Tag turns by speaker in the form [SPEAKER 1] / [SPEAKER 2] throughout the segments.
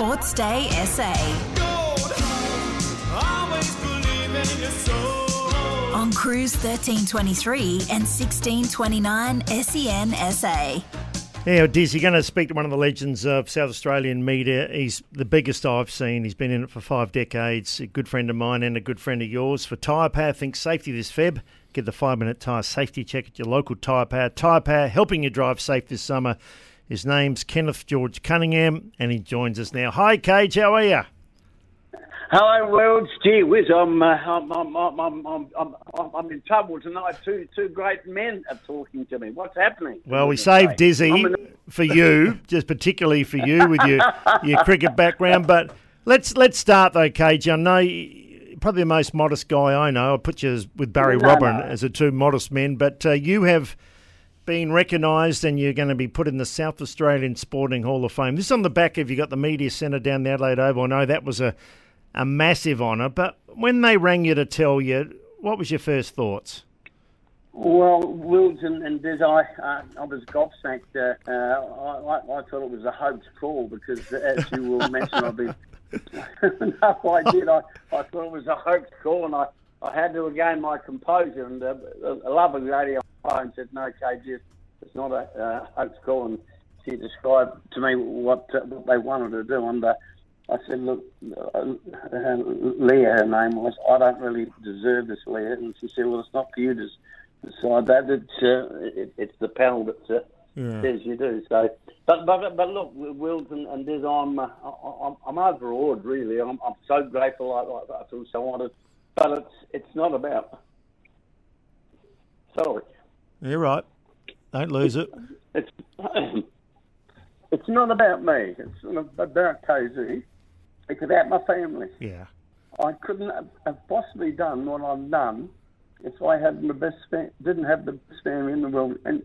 [SPEAKER 1] Sportsday SA. On Cruise 1323 and 1629 SEN SA.
[SPEAKER 2] Yeah, Diz, you're going to speak to one of the legends of South Australian media. He's the biggest I've seen. He's been in it for five decades. A good friend of mine and a good friend of yours. For Tyre Power, think safety this Feb. Get the five minute tyre safety check at your local Tyre Power. Tyre Power helping you drive safe this summer. His name's Kenneth George Cunningham, and he joins us now. Hi, KG, how are you?
[SPEAKER 3] Hello, world. Gee whiz, I'm, uh, I'm, I'm, I'm, I'm, I'm, I'm in trouble tonight. Two, two great men are talking to me. What's happening?
[SPEAKER 2] Well, we saved Dizzy for you, just particularly for you with your your cricket background. But let's let's start though, KG. I know you're probably the most modest guy I know. I put you as, with Barry
[SPEAKER 3] No,
[SPEAKER 2] Robin
[SPEAKER 3] no.
[SPEAKER 2] as the two modest men, but uh, you have been recognised and you're going to be put in the South Australian Sporting Hall of Fame. This is on the back of you got the media centre down the Adelaide Oval. I know that was a a massive honour, but when they rang you to tell you, what was your first thoughts?
[SPEAKER 3] Well, Wills and, and Diz, I, uh, I was gobsmacked. Uh, uh, I, I, thought it was a hoax call because, as you will mention, I've been. no, I did. I, I thought it was a hoax call, and I, I had to regain my composure. And uh, a lovely lady phone said, "No, KG, it's not a uh, hoax call." And she described to me what uh, what they wanted to do, and uh, I said, "Look, uh, Leah, her name was. I don't really deserve this, Leah." And she said, "Well, it's not for you to." decide that. It's uh, it, it's the panel that uh, says you do. So, but but but look, Wills and, and Diz, I'm, uh, I'm I'm overawed. Really, I'm I'm so grateful. I, I, feel so honoured. But it's it's not about. Sorry,
[SPEAKER 2] You're right. Don't lose it.
[SPEAKER 3] it's it's not about me. It's not about KG. It's about my family.
[SPEAKER 2] Yeah.
[SPEAKER 3] I couldn't have- possibly done what I've done if I had the best fam- didn't have the best family in the world. And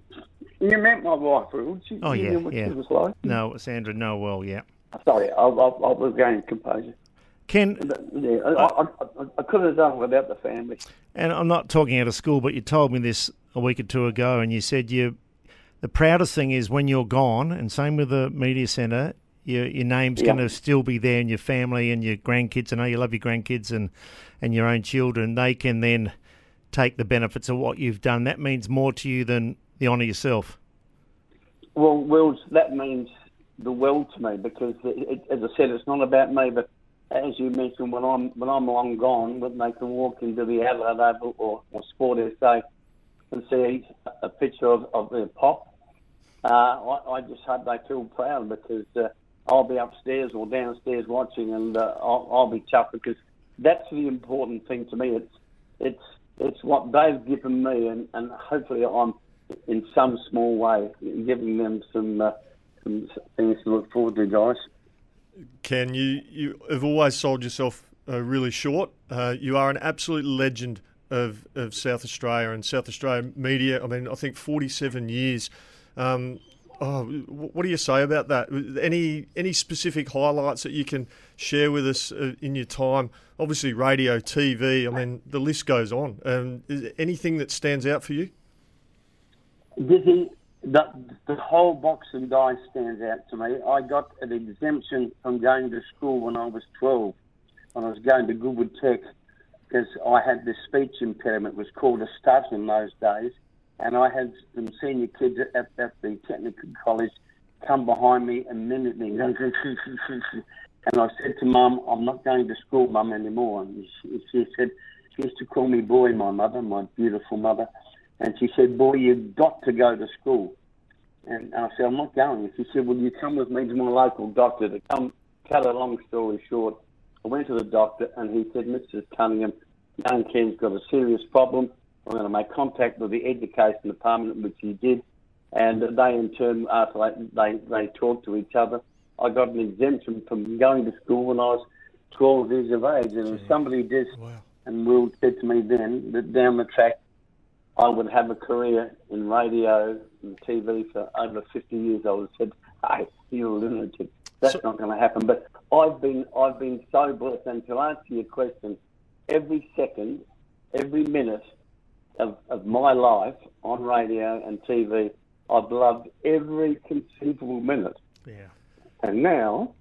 [SPEAKER 3] you met my wife, Will. Oh, she,
[SPEAKER 2] Oh,
[SPEAKER 3] you
[SPEAKER 2] yeah, yeah.
[SPEAKER 3] like.
[SPEAKER 2] No, Sandra Noel, yeah.
[SPEAKER 3] Sorry, I, I, I was going composure.
[SPEAKER 2] Ken,
[SPEAKER 3] yeah, I, I, I, couldn't have done it without the family.
[SPEAKER 2] and I'm not talking out of school, but you told me this a week or two ago, and you said you the proudest thing is when you're gone, and same with the media centre. Your, your name's going to still be there, and your family and your grandkids. I know you love your grandkids and, and your own children. They can then take the benefits of what you've done. That means more to you than the honour yourself.
[SPEAKER 3] Well, Wills, that means the world to me because, it, it, as I said, it's not about me. But as you mentioned, when I'm when I'm long gone, when they can walk into the Adelaide Oval or, or Sport SA and see a picture of, of their pop, uh, I, I just hope they feel proud because uh, I'll be upstairs or downstairs watching, and uh, I'll, I'll be tough because that's the important thing to me. It's it's it's what they've given me, and, and hopefully I'm in some small way giving them some uh, some things to look forward to, guys.
[SPEAKER 4] Ken, you, you have always sold yourself uh, really short. Uh, you are an absolute legend of, of South Australia and South Australia media. I mean, I think 47 years. Um, oh, what do you say about that? Any any specific highlights that you can share with us uh, in your time? Obviously, radio, TV. I mean, the list goes on. Um, is anything that stands out for you?
[SPEAKER 3] Dizzy, the, the whole boxing dice stands out to me. I got an exemption from going to school when I was 12, when I was going to Goodwood Tech, because I had this speech impediment. It was called a stutter in those days. And I had some senior kids at, at the technical college come behind me and mimic me. and I said to Mum, I'm not going to school, Mum, anymore. And she, she said, she used to call me boy, my mother, my beautiful mother. And she said, Boy, you've got to go to school. And I said, I'm not going. She said, Will you come with me to my local doctor to come? Cut a long story short, I went to the doctor and he said, Mrs. Cunningham, young Ken's got a serious problem. I'm going to make contact with the education department, which he did. And they, in turn, after they, they, talked to each other, I got an exemption from going to school when I was 12 years of age. And if somebody did, and Will said to me then that down the track, I would have a career in radio and TV for over 50 years. I would have said, "Hey, you're a lunatic. That's not going to happen." But I've been, I've been so blessed. And to answer your question, every second, every minute of, of my life on radio and TV, I've loved every conceivable minute.
[SPEAKER 2] Yeah.
[SPEAKER 3] And now,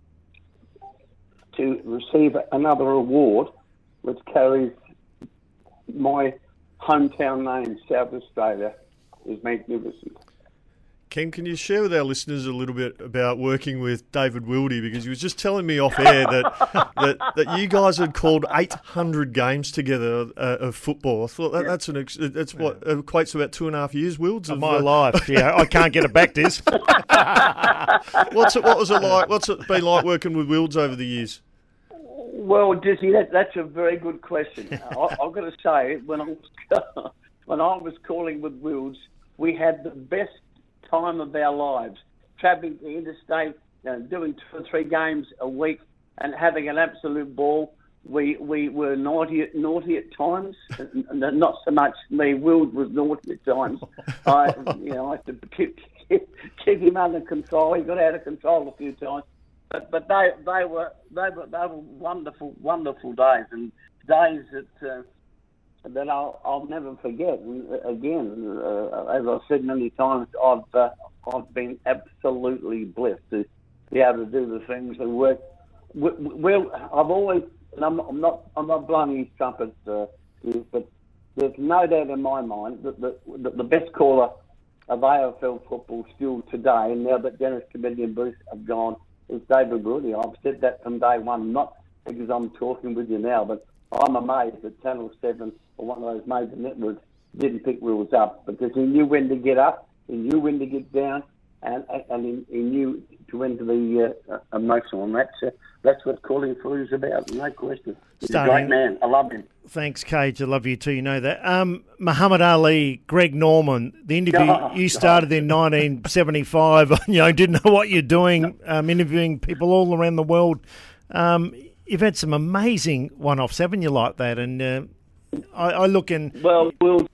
[SPEAKER 3] to receive another award which carries my hometown name, South Australia, is magnificent.
[SPEAKER 4] Ken, can you share with our listeners a little bit about working with David Wildy? Because he was just telling me off air that that, that you guys had called 800 games together uh, of football. I thought that, that's an ex- that's what equates to about two and a half years, Wilds,
[SPEAKER 2] of my uh, life. Yeah, I can't get it back, This.
[SPEAKER 4] what's it? What was it like? What's it been like working with Wilds over the years?
[SPEAKER 3] Well, Dizzy, that, that's a very good question. I, have got to say, when I was when I was calling with Wilds, we had the best time of our lives, travelling the interstate, you know, doing two or three games a week, and having an absolute ball. We we were naughty naughty at times, not so much me. Will was naughty at times. I you know I had to keep, keep keep him under control. He got out of control a few times, but but they they were they were they were wonderful wonderful days and days that. Uh, that I'll, I'll never forget. And uh, again, uh, as I've said many times, I've uh, I've been absolutely blessed to be able to do the things and work. Well, I've always, and I'm, I'm not I'm not blowing his trumpet, uh, but there's no doubt in my mind that the, that the best caller of AFL football still today, now that Dennis Cometti and Bruce have gone, is David Wildy. I've said that from day one, not because I'm talking with you now, but I'm amazed that Channel 7 or one of those major networks didn't pick Wills up because he knew when to get up, he knew when to get down, and and he, he knew to when to be uh, emotional. And that's uh, that's what calling for is about, no question. He's Starting. a great man. I love him.
[SPEAKER 2] Thanks, KG. I love you too. You know that. Um, Muhammad Ali, Greg Norman, the interview oh, you started in 1975. you know, didn't know what you're doing, um, interviewing people all around the world. Um, you've had some amazing one-offs, haven't you, like that? And uh, I, I, look in.
[SPEAKER 3] Well, well,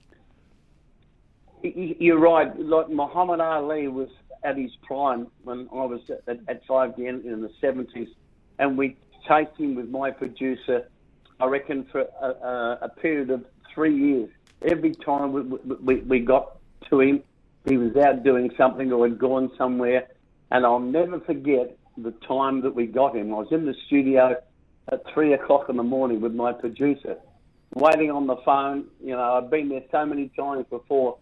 [SPEAKER 3] you're right. Like Muhammad Ali was at his prime when I was at, at five in the seventies, and we chased him with my producer. I reckon for a, a, period of three years. Every time we, we, we got to him, he was out doing something or had gone somewhere, and I'll never forget the time that we got him. I was in the studio at three o'clock in the morning with my producer, waiting on the phone. You know, I've been there so many times before,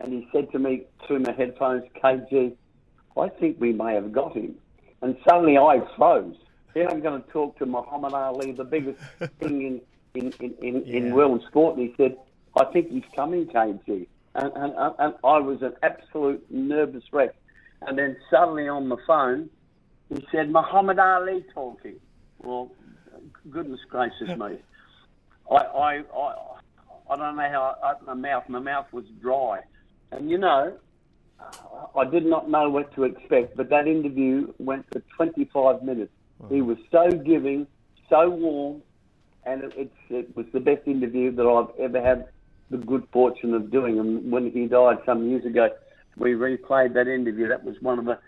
[SPEAKER 3] and he said to me through my headphones, KG, I think we may have got him. And suddenly I froze. Then I'm going to talk to Muhammad Ali, the biggest thing in, in, in, in, yeah. in world sport. And he said, I think he's coming, KG. And, and, and I was an absolute nervous wreck. And then suddenly on the phone, he said, Muhammad Ali talking. Well, goodness gracious me. I, I, I, I don't know how I opened my mouth. My mouth was dry. And you know, I did not know what to expect, but that interview went for 25 minutes. He was so giving, so warm, and it, it, it was the best interview that I've ever had the good fortune of doing. And when he died some years ago, we replayed that interview. That was one of the,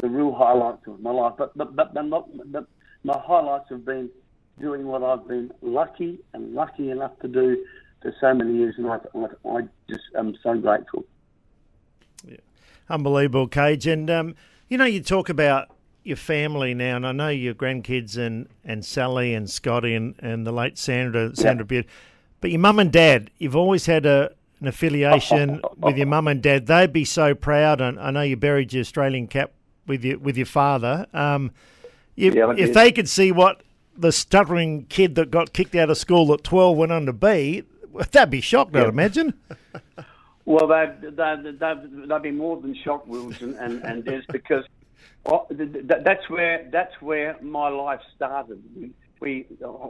[SPEAKER 3] the real highlights of my life. But but but, but, but, but my highlights have been doing what I've been lucky and lucky enough to do for so many years, and I, I, I just am so grateful.
[SPEAKER 2] Yeah, unbelievable, KG. And um, you know, you talk about your family now, and I know your grandkids and, and Sally and Scotty and, and the late Sandra Sandra yeah. Beard, but your mum and dad, you've always had a an affiliation with your mum and dad. They'd be so proud, and I know you buried your Australian cap with your with your father. Um, you, yeah, if they could see what the stuttering kid that got kicked out of school at 12 went on to be, that'd be shocked, I'd imagine.
[SPEAKER 3] Well, they've, they'd, they'd, they'd, be more than shocked, Wills and, and, and Des, because oh, that's where that's where my life started. We,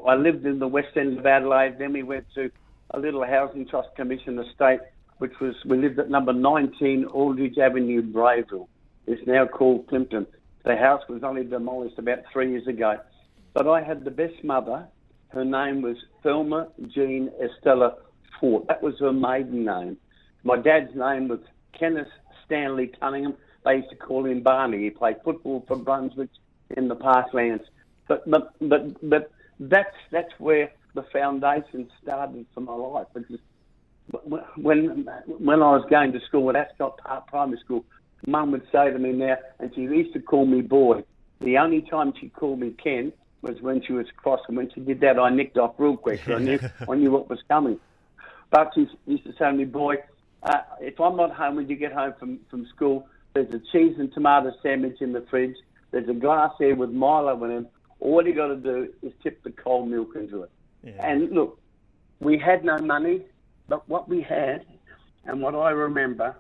[SPEAKER 3] I lived in the west end of Adelaide. Then we went to a little housing trust commission estate, which was we lived at number 19 Aldridge Avenue, Brayville. It's now called Plympton. The house was only demolished about three years ago. But I had the best mother. Her name was Thelma Jean Estella Fort. That was her maiden name. My dad's name was Kenneth Stanley Cunningham. They used to call him Barney. He played football for Brunswick in the Parklands. But but but but that's that's where the foundation started for my life. Because when when I was going to school at Ascot Park Primary School, Mum would say to me now, and she used to call me boy. The only time she called me Ken was when she was cross, and when she did that, I nicked off real quick. I knew I knew what was coming. But she used to say to me, "Boy, uh, if I'm not home when you get home from from school, there's a cheese and tomato sandwich in the fridge. There's a glass there with Milo in it. All you got to do is tip the cold milk into it.
[SPEAKER 2] Yeah.
[SPEAKER 3] And look, we had no money, but what we had, and what I remember,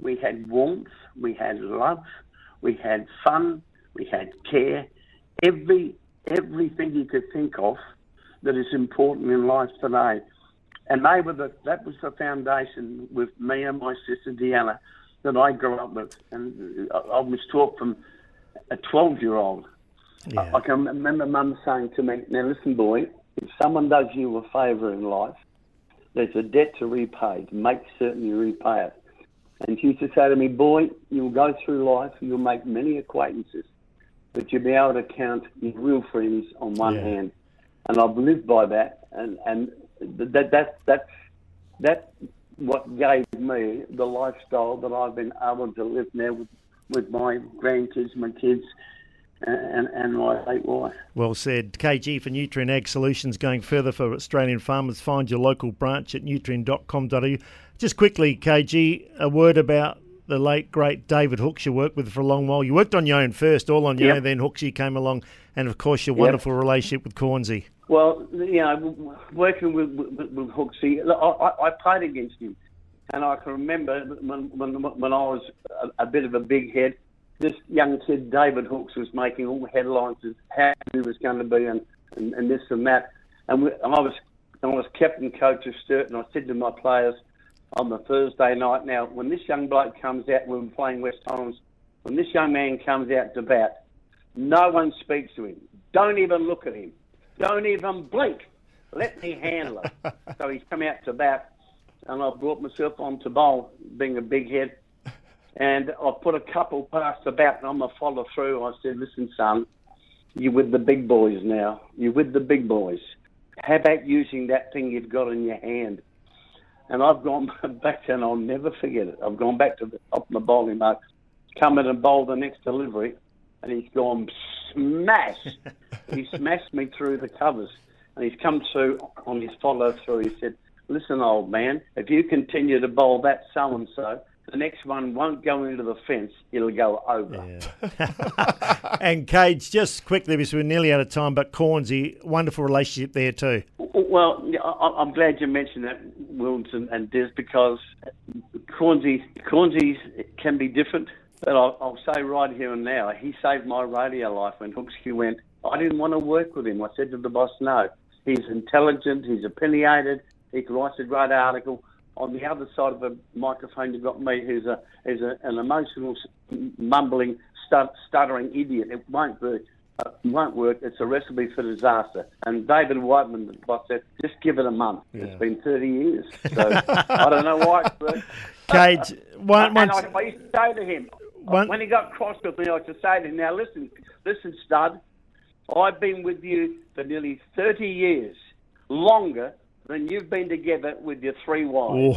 [SPEAKER 3] we had warmth, we had love, we had fun, we had care, every everything you could think of that is important in life today. And they were the, that was the foundation with me and my sister Deanna that I grew up with. And I, was taught from a 12 year old.
[SPEAKER 2] Yeah.
[SPEAKER 3] I, I can remember mum saying to me, Now listen, boy, if someone does you a favour in life, there's a debt to repay. Make certain you repay it. And she used to say to me, Boy, you'll go through life, you'll make many acquaintances, but you'll be able to count your real friends on one
[SPEAKER 2] Yeah.
[SPEAKER 3] hand. And I've lived by that, and, and that, that, that's, that's what gave me the lifestyle that I've been able to live now with, with my grandkids, my kids, and, and my late wife.
[SPEAKER 2] Well said. KG for Nutrien Ag Solutions going further for Australian farmers. Find your local branch at nutrien.com.au. Just quickly, KG, a word about the late, great David Hooks you worked with for a long while. You worked on your own first, all on your
[SPEAKER 3] Yep.
[SPEAKER 2] own, then Hooksy came along, and of course your
[SPEAKER 3] Yep.
[SPEAKER 2] wonderful relationship with Cornsey.
[SPEAKER 3] Well, you know, working with, with, with I, I played against him. And I can remember when, when, when I was a, a bit of a big head, this young kid, David Hooks, was making all the headlines as how he was going to be and, and, and this and that. And, we, I was I was captain coach of Sturt, and I said to my players on the Thursday night, now, when this young bloke comes out, when we're playing West Torrens, when this young man comes out to bat, no one speaks to him. Don't even look at him. Don't even blink. Let me handle it. so he's come out to bat, and I've brought myself on to bowl, being a big head. And I put a couple past the bat, and I'm a follow through. I said, "Listen, son, you're with the big boys now. You're with the big boys. How about using that thing you've got in your hand?" And I've gone back, and I'll never forget it. I've gone back to the top of my bowling mark, come in and bowl the next delivery, and he's gone smash. he smashed me through the covers, and he's come to on his follow through. He said, "Listen, old man, if you continue to bowl that so and so, the next one won't go into the fence; it'll go over."
[SPEAKER 2] and KG, just quickly, because we're nearly out of time, but Cornsey, wonderful relationship there too.
[SPEAKER 3] Well, I'm glad you mentioned that, Wilson and, Des, because Cornsey, Cornsey can be different. But I'll, I'll say right here and now, he saved my radio life when Hooksy went. I didn't want to work with him. I said to the boss, no. He's intelligent, he's opinionated, he can write a great article. On the other side of the microphone, you've got me, who's a who's a, an emotional, mumbling, stut, stuttering idiot. It won't work. Uh, it won't work. It's a recipe for disaster. And David Whiteman, the boss, said, just give it a month. It's been 30 years. So I don't know why it's worked.
[SPEAKER 2] KG, one,
[SPEAKER 3] And I, I used to say to him,
[SPEAKER 2] One-
[SPEAKER 3] when he got cross with me, I used to say to him, now listen, listen, stud, I've been with you for nearly 30 years, longer than you've been together with your three wives.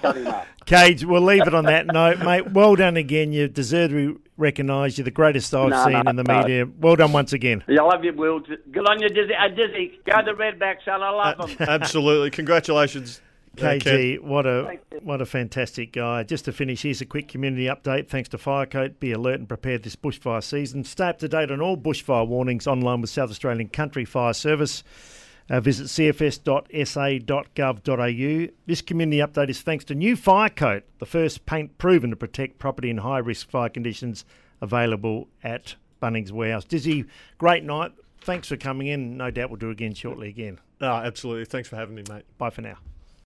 [SPEAKER 3] Shut him up.
[SPEAKER 2] Cage, we'll leave it on that note, mate. Well done again. You deserve to be recognised. You're the greatest I've
[SPEAKER 3] No,
[SPEAKER 2] seen
[SPEAKER 3] no,
[SPEAKER 2] in the
[SPEAKER 3] no.
[SPEAKER 2] media. Well done once again.
[SPEAKER 3] Yeah, I love you, Will. Good on you, Dizzy. Uh, Dizzy, go the Redback, son. I love them.
[SPEAKER 4] Absolutely. Congratulations. Ken.
[SPEAKER 2] KG, what a what a fantastic guy. Just to finish, here's a quick community update. Thanks to Firecoat. Be alert and prepared this bushfire season. Stay up to date on all bushfire warnings online with South Australian Country Fire Service. Uh, visit cfs.sa.gov.au. This community update is thanks to New Firecoat, the first paint proven to protect property in high risk fire conditions, available at Bunnings Warehouse. Dizzy, great night. Thanks for coming in. No doubt we'll do it again shortly again.
[SPEAKER 4] Ah, absolutely. Thanks for having me, mate.
[SPEAKER 2] Bye for now.